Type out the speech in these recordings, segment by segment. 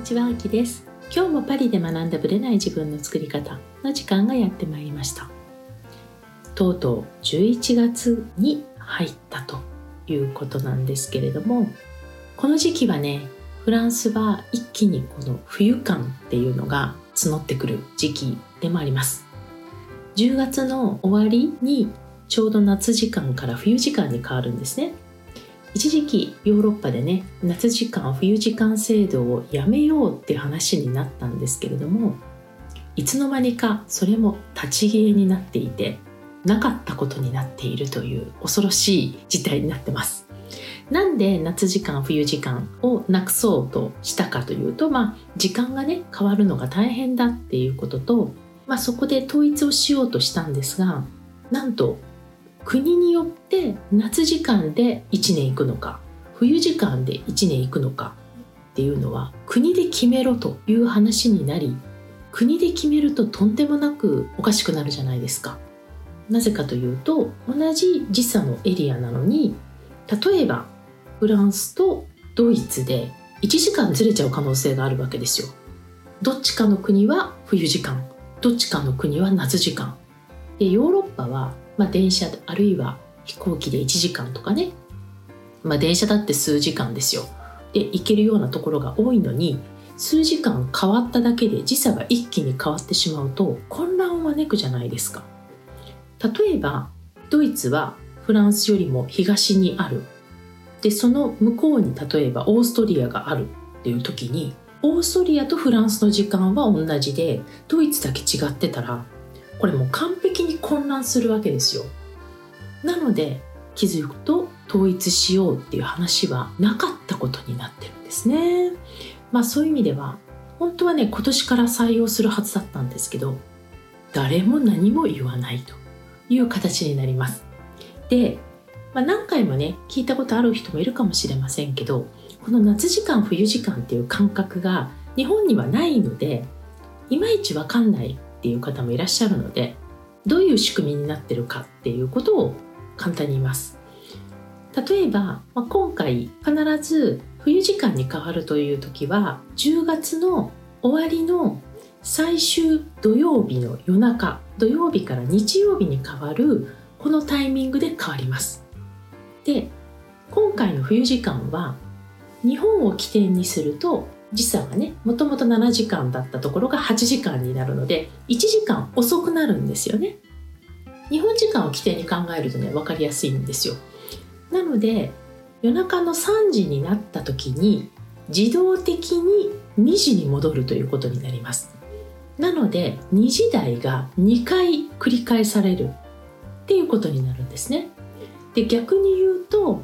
にちは、あきです。今日もパリで学んだブレない自分の作り方の時間がやってまいりました。とうとう11月に入ったということなんですけれどもこの時期はねフランスは一気にこの冬感っていうのが募ってくる時期でもあります。10月の終わりにちょうど夏時間から冬時間に変わるんですね。一時期ヨーロッパでね夏時間冬時間制度をやめようってう話になったんですけれどもいつの間にかそれも立ち消えになっていてなかったことになっているという恐ろしい事態になってます。なんで夏時間冬時間をなくそうとしたかというとまあ時間がね変わるのが大変だっていうことと、まあ、そこで統一をしようとしたんですがなんと国によって夏時間で1年行くのか冬時間で1年行くのかっていうのは国で決めろという話になり国で決めるととんでもなくおかしくなるじゃないですか。なぜかというと同じ時差のエリアなのに例えばフランスとドイツで1時間ずれちゃう可能性があるわけですよ。どっちかの国は冬時間どっちかの国は夏時間でヨーロッパはまあ、電車あるいは飛行機で1時間とかね、まあ、電車だって数時間ですよ。で行けるようなところが多いのに数時間変わっただけで時差が一気に変わってしまうと混乱を招くじゃないですか。例えばドイツはフランスよりも東にある。でその向こうに例えばオーストリアがある。っていう時にオーストリアとフランスの時間は同じでドイツだけ違ってたらこれもう完璧に混乱するわけですよ。なので気づくと統一しようっていう話はなかったことになってるんですね。まあそういう意味では本当はね今年から採用するはずだったんですけど誰も何も言わないという形になります。で、まあ、何回もね聞いたことある人もいるかもしれませんけどこの夏時間冬時間っていう感覚が日本にはないのでいまいちわかんないっていう方もいらっしゃるのでどういう仕組みになってるかっていうことを簡単に言います。例えば、まあ、今回必ず冬時間に変わるという時は10月の終わりの最終土曜日の夜中土曜日から日曜日に変わるこのタイミングで変わります。で今回の冬時間は日本を起点にすると時差がねもともと7時間だったところが8時間になるので1時間遅くなるんですよね。日本時間を起点に考えるとね分かりやすいんですよ。なので夜中の3時になった時に自動的に2時に戻るということになります。なので2時台が2回繰り返されるっていうことになるんですね。で逆に言うと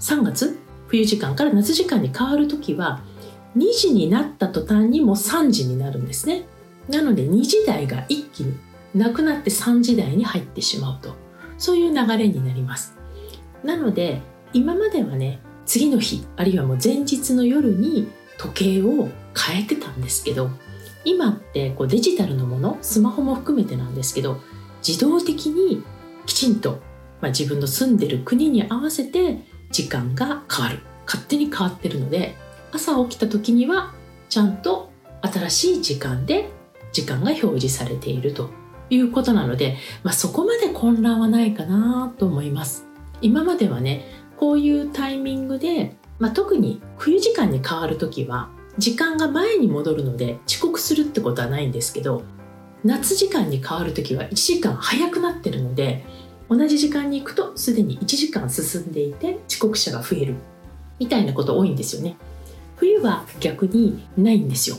3月？冬時間から夏時間に変わる時は2時になった途端にもう3時になるんですね。なので2時台が一気になくなって3時台に入ってしまうと。そういう流れになります。なので今まではね次の日あるいはもう前日の夜に時計を変えてたんですけど今ってこうデジタルのものスマホも含めてなんですけど自動的にきちんと、まあ、自分の住んでる国に合わせて時間が変わる。勝手に変わってるので朝起きた時にはちゃんと新しい時間で時間が表示されているということなので、まあ、そこまで混乱はないかなと思います。今まではねこういうタイミングで、まあ、特に冬時間に変わる時は時間が前に戻るので遅刻するってことはないんですけど夏時間に変わる時は1時間早くなってるので同じ時間に行くとすでに1時間進んでいて遅刻者が増えるみたいなこと多いんですよね。冬は逆にないんですよ。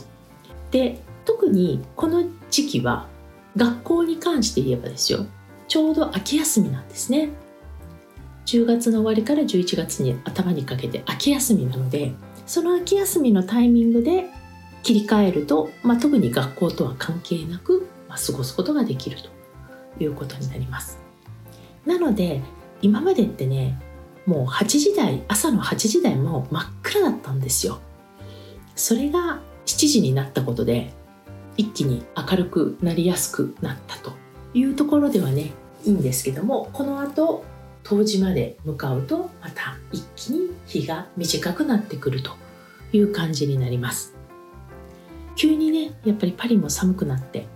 で特にこの時期は学校に関して言えばですよ。ちょうど秋休みなんですね。10月の終わりから11月に頭にかけて秋休みなのでその秋休みのタイミングで切り替えると、まあ、特に学校とは関係なく、まあ、過ごすことができるということになります。なので今までってねもう8時台朝の8時台も真っ暗だったんですよ。それが7時になったことで一気に明るくなりやすくなったというところではねいいんですけどもこの後冬至まで向かうとまた一気に日が短くなってくるという感じになります急にねやっぱりパリも寒くなって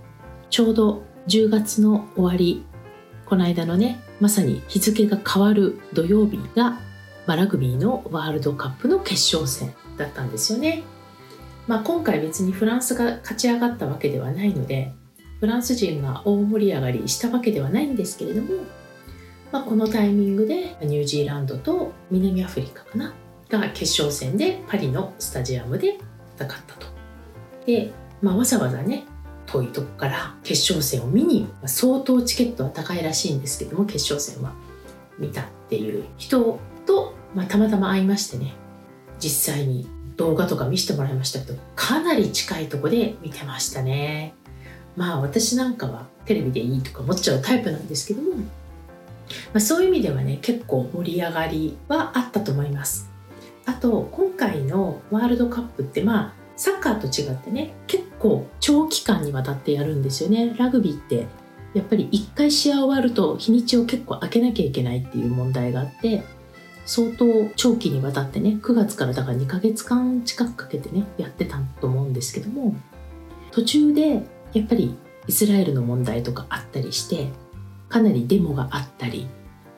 ちょうど10月の終わりこの間のねまさに日付が変わる土曜日が、ラグビーのワールドカップの決勝戦だったんですよね。まあ、今回別にフランスが勝ち上がったわけではないのでフランス人が大盛り上がりしたわけではないんですけれども、まあ、このタイミングでニュージーランドと南アフリカかなが決勝戦でパリのスタジアムで戦ったと。で、まあ、わざわざね遠いとこから決勝戦を見に相当チケットは高いらしいんですけども決勝戦は見たっていう人と、まあ、たまたま会いましてね実際に動画とか見せてもらいましたけどかなり近いとこで見てましたね。まあ私なんかはテレビでいいとか思っちゃうタイプなんですけども、まあ、そういう意味ではね結構盛り上がりはあったと思います。あと今回のワールドカップってまあサッカーと違ってね結構長期間にわたってやるんですよね。ラグビーってやっぱり1回試合終わると日にちを結構空けなきゃいけないっていう問題があって相当長期にわたってね9月からだから2ヶ月間近くかけてねやってたと思うんですけども途中でやっぱりイスラエルの問題とかあったりしてかなりデモがあったり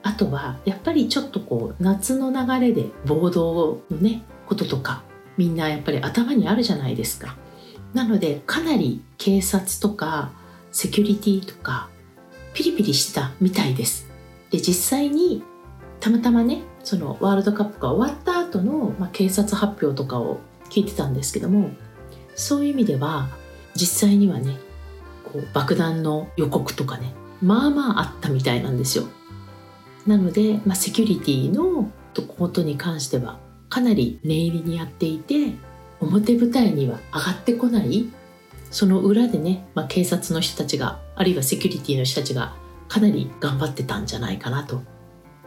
あとはやっぱりちょっとこう夏の流れで暴動のねこととかみんなやっぱり頭にあるじゃないですか。なのでかなり警察とかセキュリティとかピリピリしたみたいです。で実際にたまたまねそのワールドカップが終わった後の、まあ、警察発表とかを聞いてたんですけどもそういう意味では実際にはねこう爆弾の予告とかねまあまああったみたいなんですよ。なので、まあ、セキュリティのことに関してはかなり念入りにやっていて表舞台には上がってこないその裏でね、まあ、警察の人たちがあるいはセキュリティの人たちがかなり頑張ってたんじゃないかなと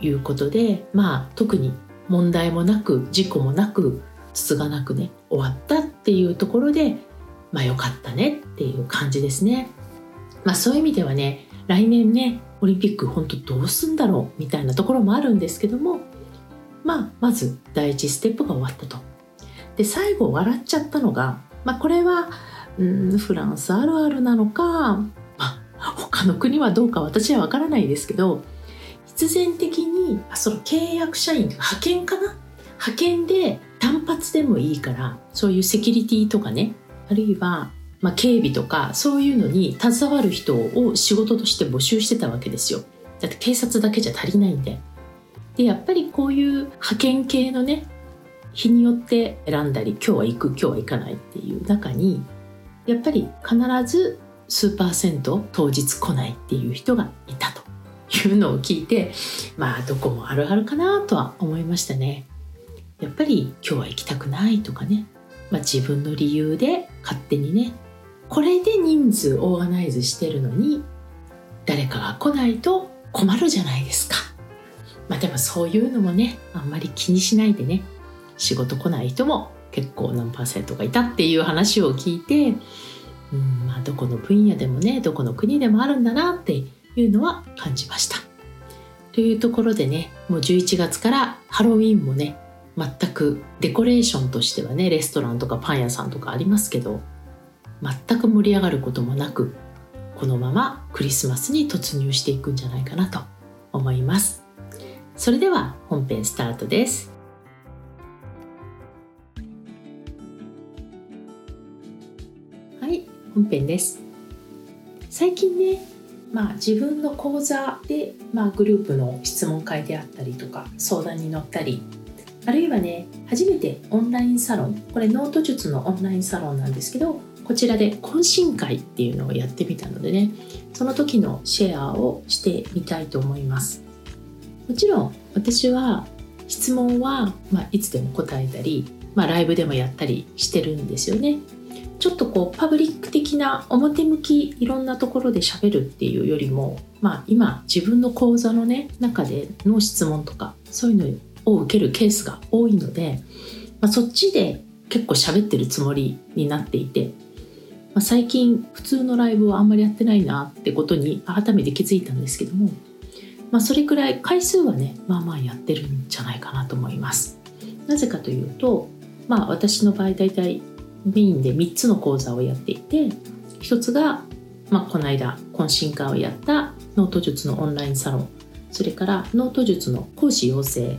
いうことでまあ特に問題もなく事故もなくつつがなくね終わったっていうところでまあよかったねっていう感じですね。まあそういう意味ではね来年ねオリンピック本当どうすんだろうみたいなところもあるんですけどもまあまず第一ステップが終わったと。で最後笑っちゃったのが、まあ、これはうんフランスあるあるなのか、まあ、他の国はどうか私は分からないですけど必然的にその契約社員派遣かな？派遣で単発でもいいからそういうセキュリティとかねあるいはまあ、警備とかそういうのに携わる人を仕事として募集してたわけですよ。だって警察だけじゃ足りないんで。でやっぱりこういう派遣系のね日によって選んだり今日は行く今日は行かないっていう中にやっぱり必ず数パーセント当日来ないっていう人がいたと。いうのを聞いてまあどこもあるあるかなとは思いましたね。やっぱり今日は行きたくないとかね、まあ、自分の理由で勝手にねこれで人数オーガナイズしてるのに誰かが来ないと困るじゃないですか。まあでもそういうのもねあんまり気にしないでね仕事来ない人も結構何パーセントがいたっていう話を聞いて、うんまあ、どこの分野でもねどこの国でもあるんだなっていうのは感じました。というところでねもう11月からハロウィンもね全くデコレーションとしてはねレストランとかパン屋さんとかありますけど全く盛り上がることもなくこのままクリスマスに突入していくんじゃないかなと思います。それでは本編スタートです。本編です。最近ねまあ自分の講座で、まあ、グループの質問会であったりとか相談に乗ったりあるいはね初めてオンラインサロンこれノート術のオンラインサロンなんですけどこちらで懇親会っていうのをやってみたのでねその時のシェアをしてみたいと思います。もちろん私は質問は、まあ、いつでも答えたり、まあ、ライブでもやったりしてるんですよね。ちょっとこうパブリック的な表向きいろんなところで喋るっていうよりも、まあ、今自分の講座のね中での質問とかそういうのを受けるケースが多いので、まあ、そっちで結構喋ってるつもりになっていて、まあ、最近普通のライブはあんまりやってないなってことに改めて気づいたんですけども、まあ、それくらい回数はねまあまあやってるんじゃないかなと思います。なぜかというと、まあ、私の場合大体メインで3つの講座をやっていて1つが、まあ、この間懇親会をやったノート術のオンラインサロン。それからノート術の講師養成。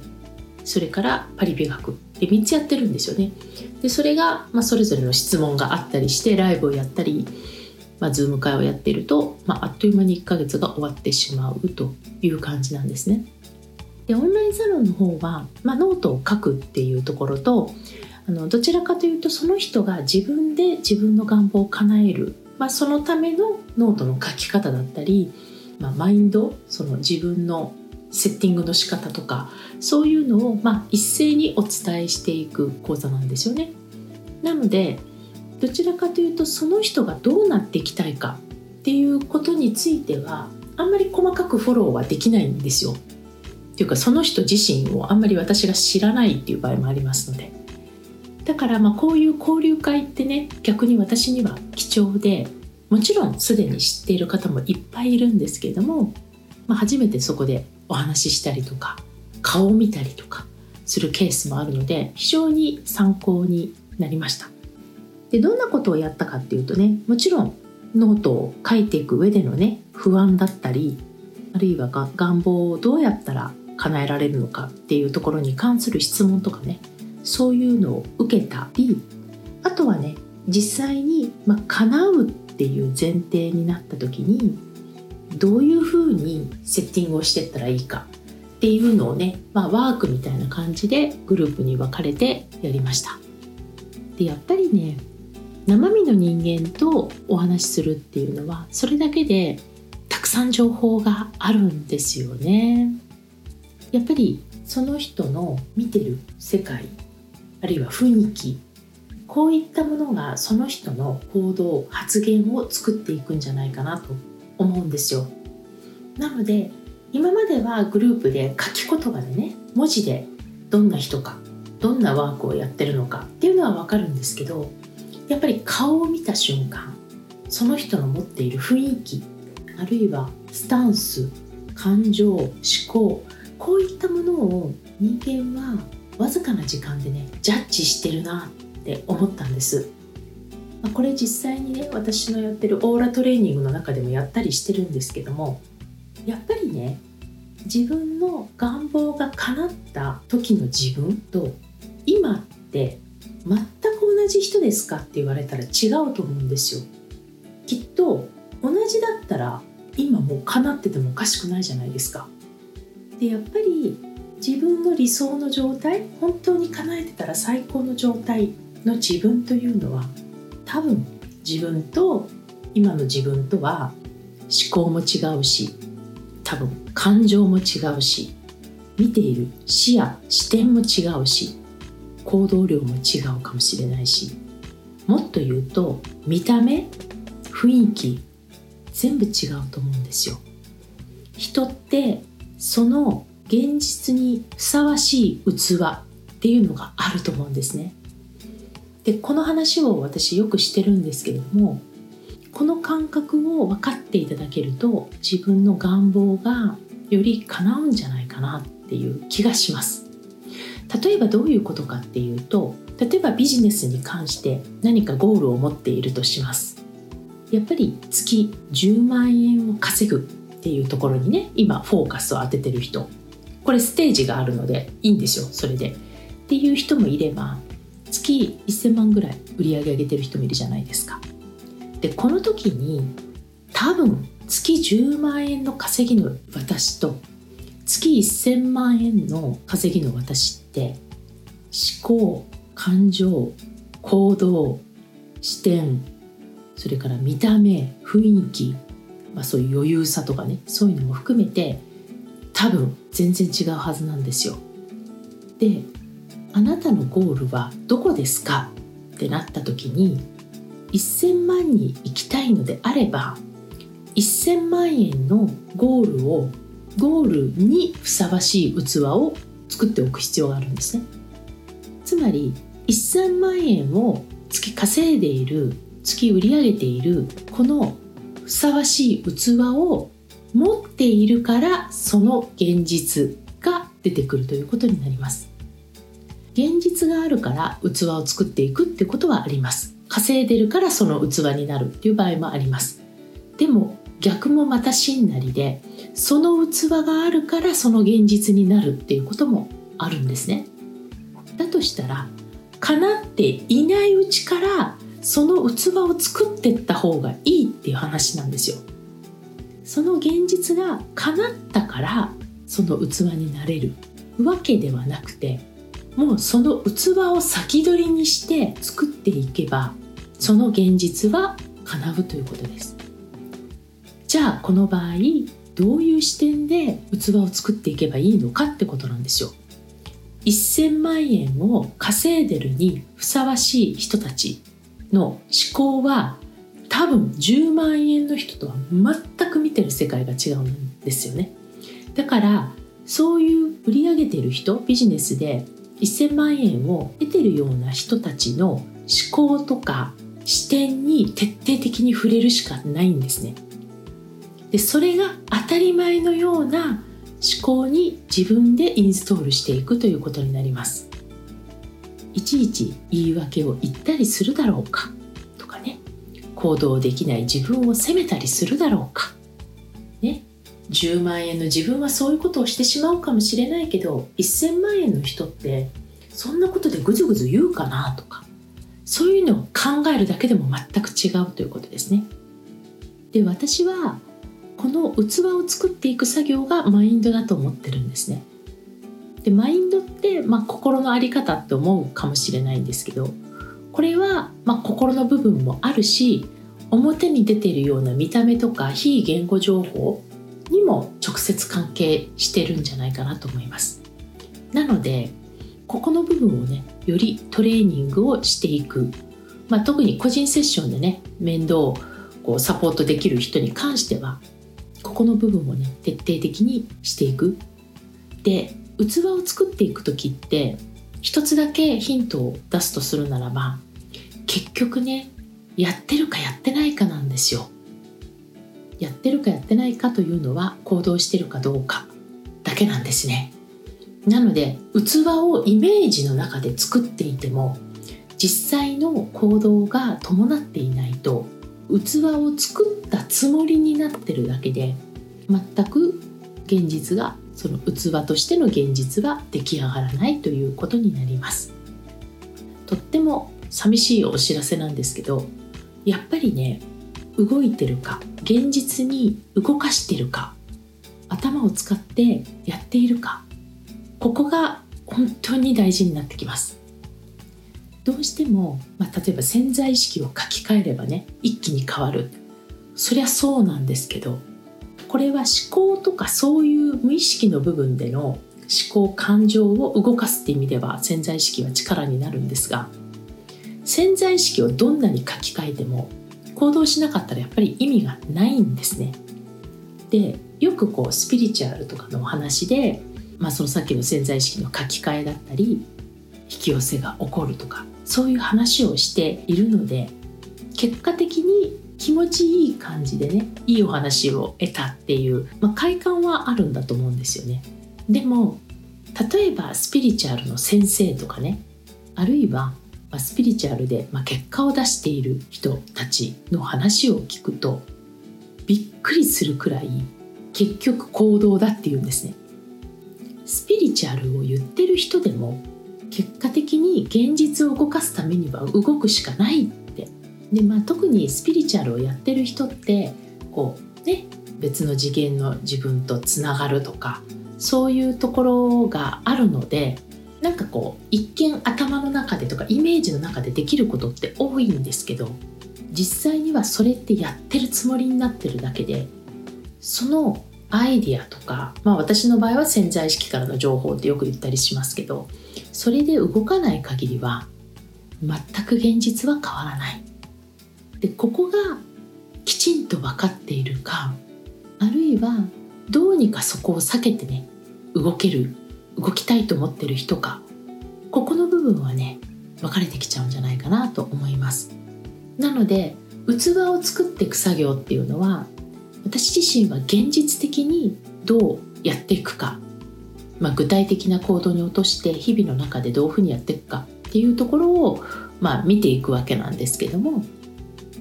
それからパリ美学。で3つやってるんですよね。でそれが、まあ、それぞれの質問があったりしてライブをやったり、まあ、 Zoom 会をやっていると、まあ、あっという間に1ヶ月が終わってしまうという感じなんですね。でオンラインサロンの方は、まあ、ノートを書くっていうところとあのどちらかというとその人が自分で自分の願望を叶える、まあ、そのためのノートの書き方だったり、まあ、マインドその自分のセッティングの仕方とかそういうのを、まあ、一斉にお伝えしていく講座なんですよね。なのでどちらかというとその人がどうなっていきたいかっていうことについてはあんまり細かくフォローはできないんですよ。っていうかその人自身をあんまり私が知らないっていう場合もありますのでだからまあこういう交流会ってね逆に私には貴重でもちろんすでに知っている方もいっぱいいるんですけれども、まあ、初めてそこでお話ししたりとか顔を見たりとかするケースもあるので非常に参考になりました。でどんなことをやったかっていうとねもちろんノートを書いていく上でのね不安だったりあるいは願望をどうやったら叶えられるのかっていうところに関する質問とかねそういうのを受けたりあとはね実際に、まあ、叶うっていう前提になった時にどういうふうにセッティングをしてったらいいかっていうのをね、まあ、ワークみたいな感じでグループに分かれてやりました。でやっぱりね生身の人間とお話しするっていうのはそれだけでたくさん情報があるんですよね。やっぱりその人の見てる世界あるいは雰囲気こういったものがその人の行動発言を作っていくんじゃないかなと思うんですよ。なので今まではグループで書き言葉でね文字でどんな人かどんなワークをやってるのかっていうのは分かるんですけどやっぱり顔を見た瞬間その人の持っている雰囲気あるいはスタンス感情思考こういったものを人間はわずかな時間でねジャッジしてるなって思ったんです。まこれ実際にね私のやってるオーラトレーニングの中でもやったりしてるんですけどもやっぱりね自分の願望が叶った時の自分と今って全く同じ人ですかって言われたら違うと思うんですよ。きっと同じだったら今もう叶っててもおかしくないじゃないですか。でやっぱり自分の理想の状態本当に叶えてたら最高の状態の自分というのは多分自分と今の自分とは思考も違うし多分感情も違うし見ている視野視点も違うし行動量も違うかもしれないしもっと言うと見た目雰囲気全部違うと思うんですよ。人ってその現実にふさわしい器っていうのがあると思うんですね。でこの話を私よくしてるんですけれどもこの感覚を分かっていただけると自分の願望がより叶うんじゃないかなっていう気がします。例えばどういうことかっていうと例えばビジネスに関して何かゴールを持っているとします。やっぱり月10万円を稼ぐっていうところにね今フォーカスを当ててる人これステージがあるのでいいんですよそれで。っていう人もいれば月1000万ぐらい売り上げ上げてる人もいるじゃないですか。でこの時に多分月10万円の稼ぎの私と月1000万円の稼ぎの私って思考感情行動視点それから見た目雰囲気まあ、そういう余裕さとかねそういうのも含めて多分全然違うはずなんですよ。であなたのゴールはどこですかってなった時に1000万に行きたいのであれば1000万円のゴールをゴールにふさわしい器を作っておく必要があるんですね。つまり1000万円を月稼いでいる月売り上げているこのふさわしい器を持っているからその現実が出てくるということになります。現実があるから器を作っていくってことはあります。稼いでるからその器になるっていう場合もあります。でも逆もまた真なりでその器があるからその現実になるっていうこともあるんですね。だとしたら叶っていないうちからその器を作ってった方がいいっていう話なんですよ。その現実が叶ったからその器になれるわけではなくてもうその器を先取りにして作っていけばその現実は叶うということです。じゃあこの場合どういう視点で器を作っていけばいいのかってことなんですよ。1000万円を稼いでるにふさわしい人たちの思考は多分10万円の人とは全く見てる世界が違うんですよね。だからそういう売り上げてる人ビジネスで1000万円を得てるような人たちの思考とか視点に徹底的に触れるしかないんですね。でそれが当たり前のような思考に自分でインストールしていくということになります。いちいち言い訳を言ったりするだろうかとかね。行動できない自分を責めたりするだろうか。10万円の自分はそういうことをしてしまうかもしれないけど1000万円の人ってそんなことでぐずぐず言うかなとかそういうのを考えるだけでも全く違うということですねで私はこの器を作っていく作業がマインドだと思ってるんですね。でマインドって、まあ、心の在り方って思うかもしれないんですけどこれは、まあ、心の部分もあるし表に出てるような見た目とか非言語情報にも直接関係してるんじゃないかなと思います。なのでここの部分をねよりトレーニングをしていく、まあ、特に個人セッションでね面倒をこうサポートできる人に関してはここの部分をね徹底的にしていく。で器を作っていく時って一つだけヒントを出すとするならば結局ねやってるかやってないかなんですよ。やってるかやってないかというのは行動してるかどうかだけなんですね。なので器をイメージの中で作っていても実際の行動が伴っていないと器を作ったつもりになってるだけで全く現実がその器としての現実は出来上がらないということになります。とっても寂しいお知らせなんですけどやっぱりね動いてるか現実に動かしてるか頭を使ってやっているかここが本当に大事になってきます。どうしても、まあ、例えば潜在意識を書き換えればね一気に変わる。そりゃそうなんですけどこれは思考とかそういう無意識の部分での思考感情を動かすって意味では潜在意識は力になるんですが潜在意識をどんなに書き換えても行動しなかったらやっぱり意味がないんですね。でよくこうスピリチュアルとかのお話で、まあ、そのさっきの潜在意識の書き換えだったり引き寄せが起こるとかそういう話をしているので結果的に気持ちいい感じでねいいお話を得たっていう、まあ、快感はあるんだと思うんですよね。でも例えばスピリチュアルの先生とかねあるいはまスピリチュアルで、ま結果を出している人たちの話を聞くとびっくりするくらい結局行動だっていうんですね。スピリチュアルを言ってる人でも結果的に現実を動かすためには動くしかないってで、まあ、特にスピリチュアルをやってる人ってこうね別の次元の自分とつながるとかそういうところがあるのでなんかこう一見頭の中でとかイメージの中でできることって多いんですけど実際にはそれってやってるつもりになってるだけでそのアイディアとか、まあ、私の場合は潜在意識からの情報ってよく言ったりしますけどそれで動かない限りは全く現実は変わらない。でここがきちんと分かっているかあるいはどうにかそこを避けてね動ける動きたいと思ってる人かここの部分はね分かれてきちゃうんじゃないかなと思います。なので器を作っていく作業っていうのは私自身は現実的にどうやっていくかまあ、具体的な行動に落として日々の中でどういうふうにやっていくかっていうところをまあ、見ていくわけなんですけども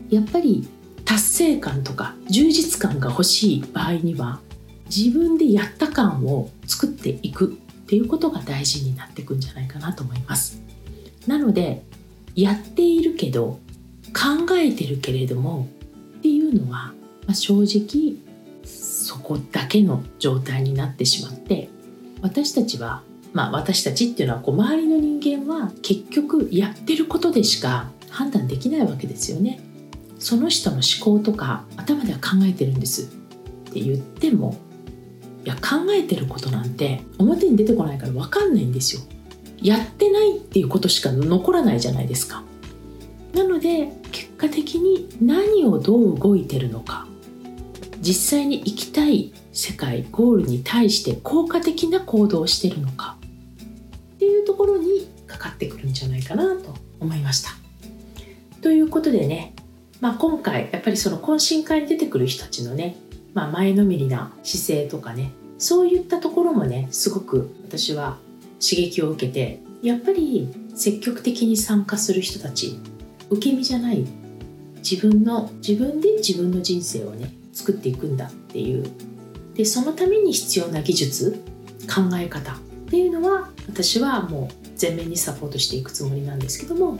やっぱり達成感とか充実感が欲しい場合には自分でやった感を作っていくっていうことが大事になっていくんじゃないかなと思います。なのでやっているけど考えてるけれどもっていうのは、まあ、正直そこだけの状態になってしまって私たちはまあ私たちっていうのはこう周りの人間は結局やってることでしか判断できないわけですよね。その人の思考とか頭では考えてるんです。って言ってもいや考えてることなんて表に出てこないから分かんないんですよ。やってないっていうことしか残らないじゃないですか。なので結果的に何をどう動いてるのか。実際に行きたい世界ゴールに対して効果的な行動をしてるのか。っていうところにかかってくるんじゃないかなと思いました。ということでね、まあ、今回やっぱりその懇親会に出てくる人たちのねまあ、前のめりな姿勢とかねそういったところもねすごく私は刺激を受けてやっぱり積極的に参加する人たち受け身じゃない自分の自分で自分の人生をね作っていくんだっていう。でそのために必要な技術考え方っていうのは私はもう全面にサポートしていくつもりなんですけども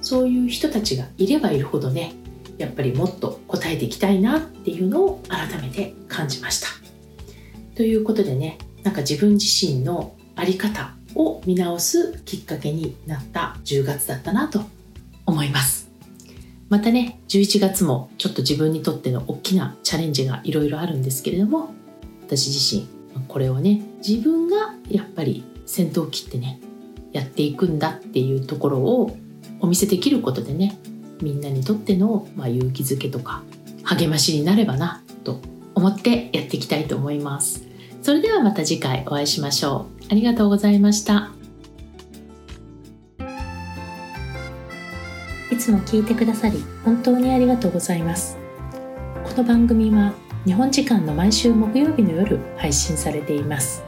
そういう人たちがいればいるほどねやっぱりもっと答えていきたいなっていうのを改めて感じました。ということでねなんか自分自身の在り方を見直すきっかけになった10月だったなと思います。またね11月もちょっと自分にとっての大きなチャレンジがいろいろあるんですけれども私自身これをね自分がやっぱり先頭を切ってねやっていくんだっていうところをお見せできることでねみんなにとっての、まあ、勇気づけとか励ましになればなと思ってやっていきたいと思います。それではまた次回お会いしましょう。ありがとうございました。いつも聞いてくださり本当にありがとうございます。この番組は日本時間の毎週木曜日の夜配信されています。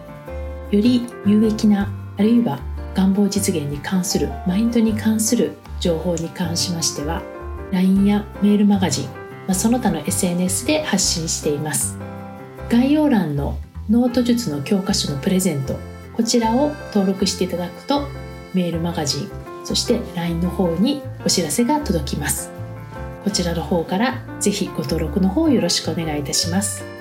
より有益なあるいは願望実現に関するマインドに関する情報に関しましては LINE やメールマガジン、まあ、その他の SNS で発信しています。概要欄のノート術の教科書のプレゼントこちらを登録していただくとメールマガジンそして LINE の方にお知らせが届きます。こちらの方からぜひご登録の方よろしくお願いいたします。